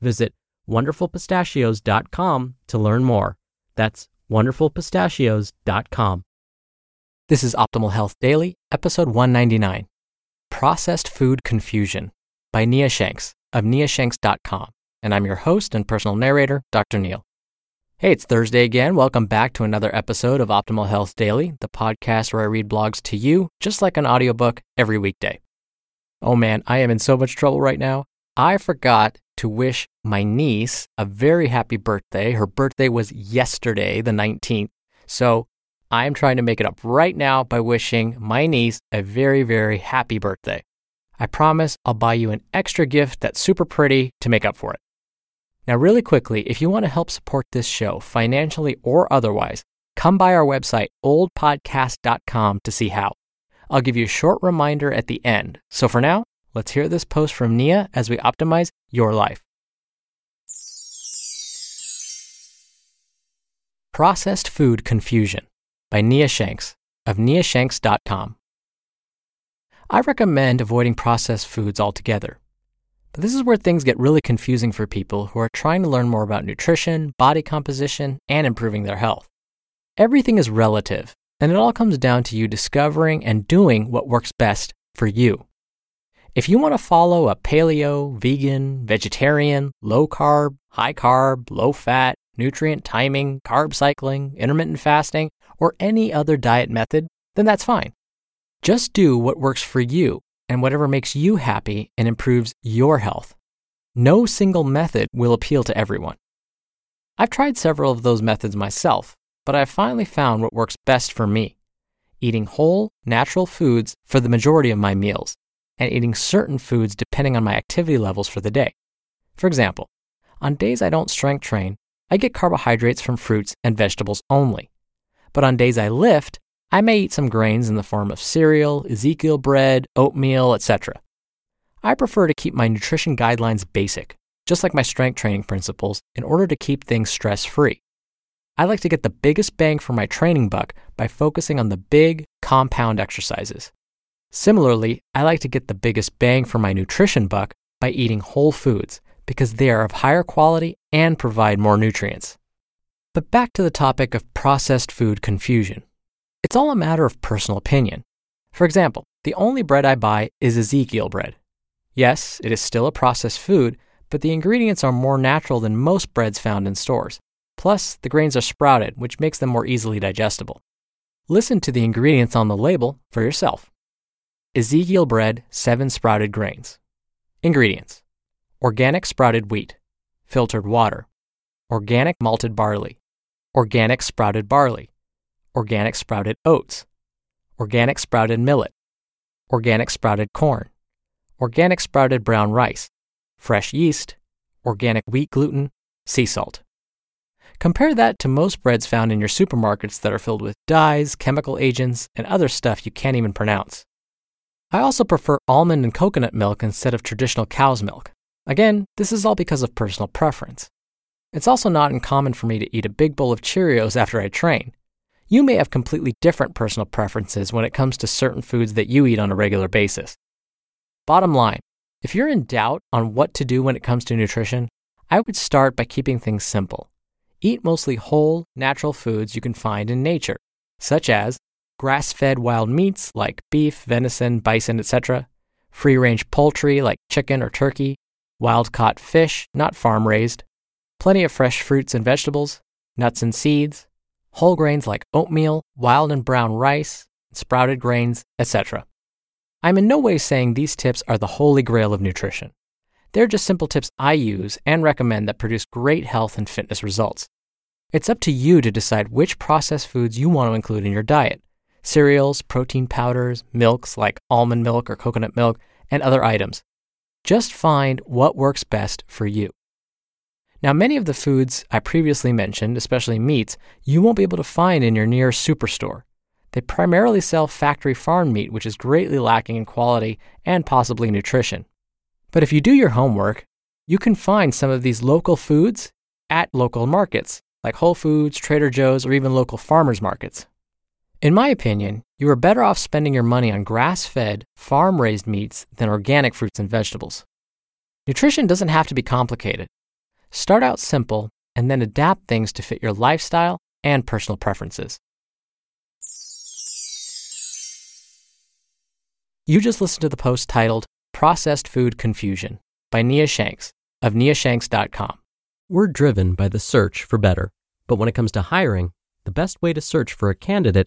Visit wonderfulpistachios.com to learn more. That's wonderfulpistachios.com. This is Optimal Health Daily, episode 199 Processed Food Confusion by Nia Shanks of niashanks.com. And I'm your host and personal narrator, Dr. Neil. Hey, it's Thursday again. Welcome back to another episode of Optimal Health Daily, the podcast where I read blogs to you, just like an audiobook, every weekday. Oh man, I am in so much trouble right now. I forgot to wish my niece a very happy birthday. Her birthday was yesterday, the 19th. So I'm trying to make it up right now by wishing my niece a very, very happy birthday. I promise I'll buy you an extra gift that's super pretty to make up for it. Now, really quickly, if you want to help support this show financially or otherwise, come by our website, oldpodcast.com, to see how. I'll give you a short reminder at the end. So for now, let's hear this post from Nia as we optimize your life. Processed Food Confusion by Nia Shanks of niashanks.com. I recommend avoiding processed foods altogether. But this is where things get really confusing for people who are trying to learn more about nutrition, body composition, and improving their health. Everything is relative, and it all comes down to you discovering and doing what works best for you. If you want to follow a paleo, vegan, vegetarian, low carb, high carb, low fat, nutrient timing, carb cycling, intermittent fasting, or any other diet method, then that's fine. Just do what works for you and whatever makes you happy and improves your health. No single method will appeal to everyone. I've tried several of those methods myself, but I've finally found what works best for me eating whole, natural foods for the majority of my meals, and eating certain foods depending on my activity levels for the day. For example, on days I don't strength train, I get carbohydrates from fruits and vegetables only. But on days I lift, I may eat some grains in the form of cereal, Ezekiel bread, oatmeal, etc. I prefer to keep my nutrition guidelines basic, just like my strength training principles, in order to keep things stress free. I like to get the biggest bang for my training buck by focusing on the big, compound exercises. Similarly, I like to get the biggest bang for my nutrition buck by eating whole foods because they are of higher quality and provide more nutrients. But back to the topic of processed food confusion. It's all a matter of personal opinion. For example, the only bread I buy is Ezekiel bread. Yes, it is still a processed food, but the ingredients are more natural than most breads found in stores. Plus, the grains are sprouted, which makes them more easily digestible. Listen to the ingredients on the label for yourself. Ezekiel bread, 7 sprouted grains. Ingredients. Organic sprouted wheat, filtered water, organic malted barley, organic sprouted barley, organic sprouted oats, organic sprouted millet, organic sprouted corn, organic sprouted brown rice, fresh yeast, organic wheat gluten, sea salt. Compare that to most breads found in your supermarkets that are filled with dyes, chemical agents, and other stuff you can't even pronounce. I also prefer almond and coconut milk instead of traditional cow's milk. Again, this is all because of personal preference. It's also not uncommon for me to eat a big bowl of Cheerios after I train. You may have completely different personal preferences when it comes to certain foods that you eat on a regular basis. Bottom line, if you're in doubt on what to do when it comes to nutrition, I would start by keeping things simple. Eat mostly whole, natural foods you can find in nature, such as grass fed wild meats like beef, venison, bison, etc., free range poultry like chicken or turkey, wild caught fish, not farm raised, plenty of fresh fruits and vegetables, nuts and seeds, whole grains like oatmeal, wild and brown rice, sprouted grains, etc. I'm in no way saying these tips are the holy grail of nutrition. They're just simple tips I use and recommend that produce great health and fitness results. It's up to you to decide which processed foods you want to include in your diet cereals, protein powders, milks like almond milk or coconut milk, and other items. Just find what works best for you. Now, many of the foods I previously mentioned, especially meats, you won't be able to find in your nearest superstore. They primarily sell factory farm meat, which is greatly lacking in quality and possibly nutrition. But if you do your homework, you can find some of these local foods at local markets, like Whole Foods, Trader Joe's, or even local farmers markets. In my opinion, you are better off spending your money on grass fed, farm raised meats than organic fruits and vegetables. Nutrition doesn't have to be complicated. Start out simple and then adapt things to fit your lifestyle and personal preferences. You just listened to the post titled Processed Food Confusion by Nia Shanks of niashanks.com. We're driven by the search for better, but when it comes to hiring, the best way to search for a candidate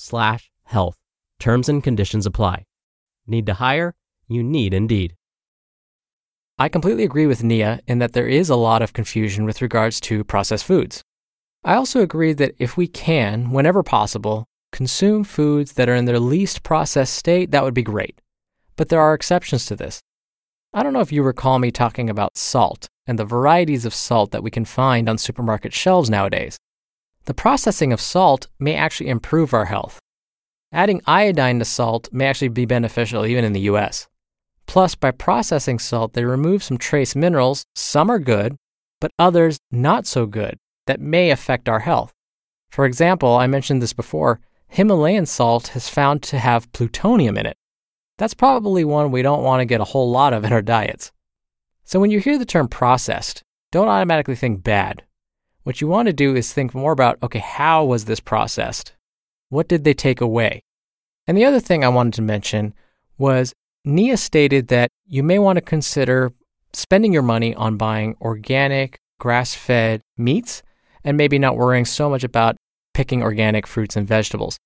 slash health. Terms and conditions apply. Need to hire? You need Indeed. I completely agree with Nia in that there is a lot of confusion with regards to processed foods. I also agree that if we can, whenever possible, consume foods that are in their least processed state, that would be great. But there are exceptions to this. I don't know if you recall me talking about salt and the varieties of salt that we can find on supermarket shelves nowadays. The processing of salt may actually improve our health. Adding iodine to salt may actually be beneficial even in the US. Plus, by processing salt, they remove some trace minerals. Some are good, but others not so good that may affect our health. For example, I mentioned this before Himalayan salt has found to have plutonium in it. That's probably one we don't want to get a whole lot of in our diets. So when you hear the term processed, don't automatically think bad. What you want to do is think more about okay, how was this processed? What did they take away? And the other thing I wanted to mention was Nia stated that you may want to consider spending your money on buying organic, grass fed meats and maybe not worrying so much about picking organic fruits and vegetables.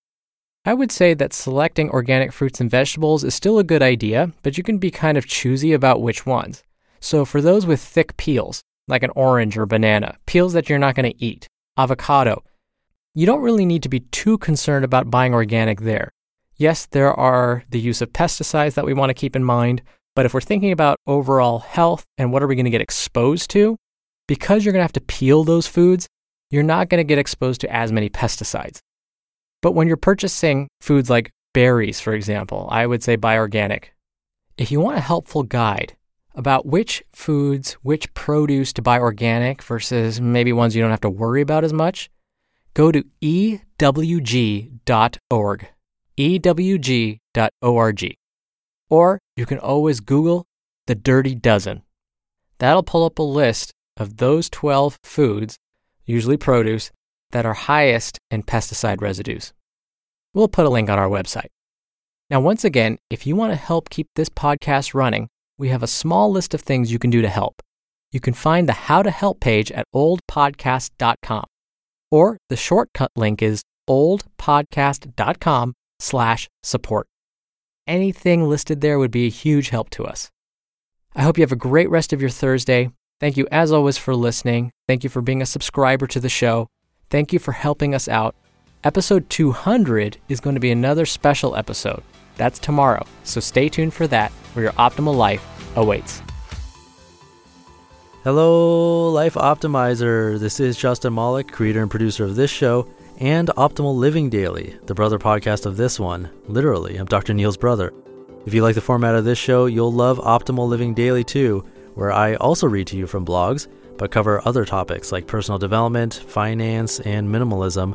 I would say that selecting organic fruits and vegetables is still a good idea, but you can be kind of choosy about which ones. So, for those with thick peels, like an orange or banana, peels that you're not going to eat, avocado. You don't really need to be too concerned about buying organic there. Yes, there are the use of pesticides that we want to keep in mind, but if we're thinking about overall health and what are we going to get exposed to, because you're going to have to peel those foods, you're not going to get exposed to as many pesticides. But when you're purchasing foods like berries, for example, I would say buy organic. If you want a helpful guide about which foods, which produce to buy organic versus maybe ones you don't have to worry about as much, go to ewg.org. ewg.org. Or you can always Google the Dirty Dozen. That'll pull up a list of those 12 foods, usually produce, that are highest in pesticide residues. We'll put a link on our website. Now, once again, if you want to help keep this podcast running, we have a small list of things you can do to help. You can find the How to Help page at oldpodcast.com, or the shortcut link is oldpodcast.com slash support. Anything listed there would be a huge help to us. I hope you have a great rest of your Thursday. Thank you, as always, for listening. Thank you for being a subscriber to the show. Thank you for helping us out. Episode 200 is going to be another special episode. That's tomorrow, so stay tuned for that, where your optimal life awaits. Hello, Life Optimizer. This is Justin Malik, creator and producer of this show and Optimal Living Daily, the brother podcast of this one. Literally, I'm Dr. Neil's brother. If you like the format of this show, you'll love Optimal Living Daily too, where I also read to you from blogs, but cover other topics like personal development, finance, and minimalism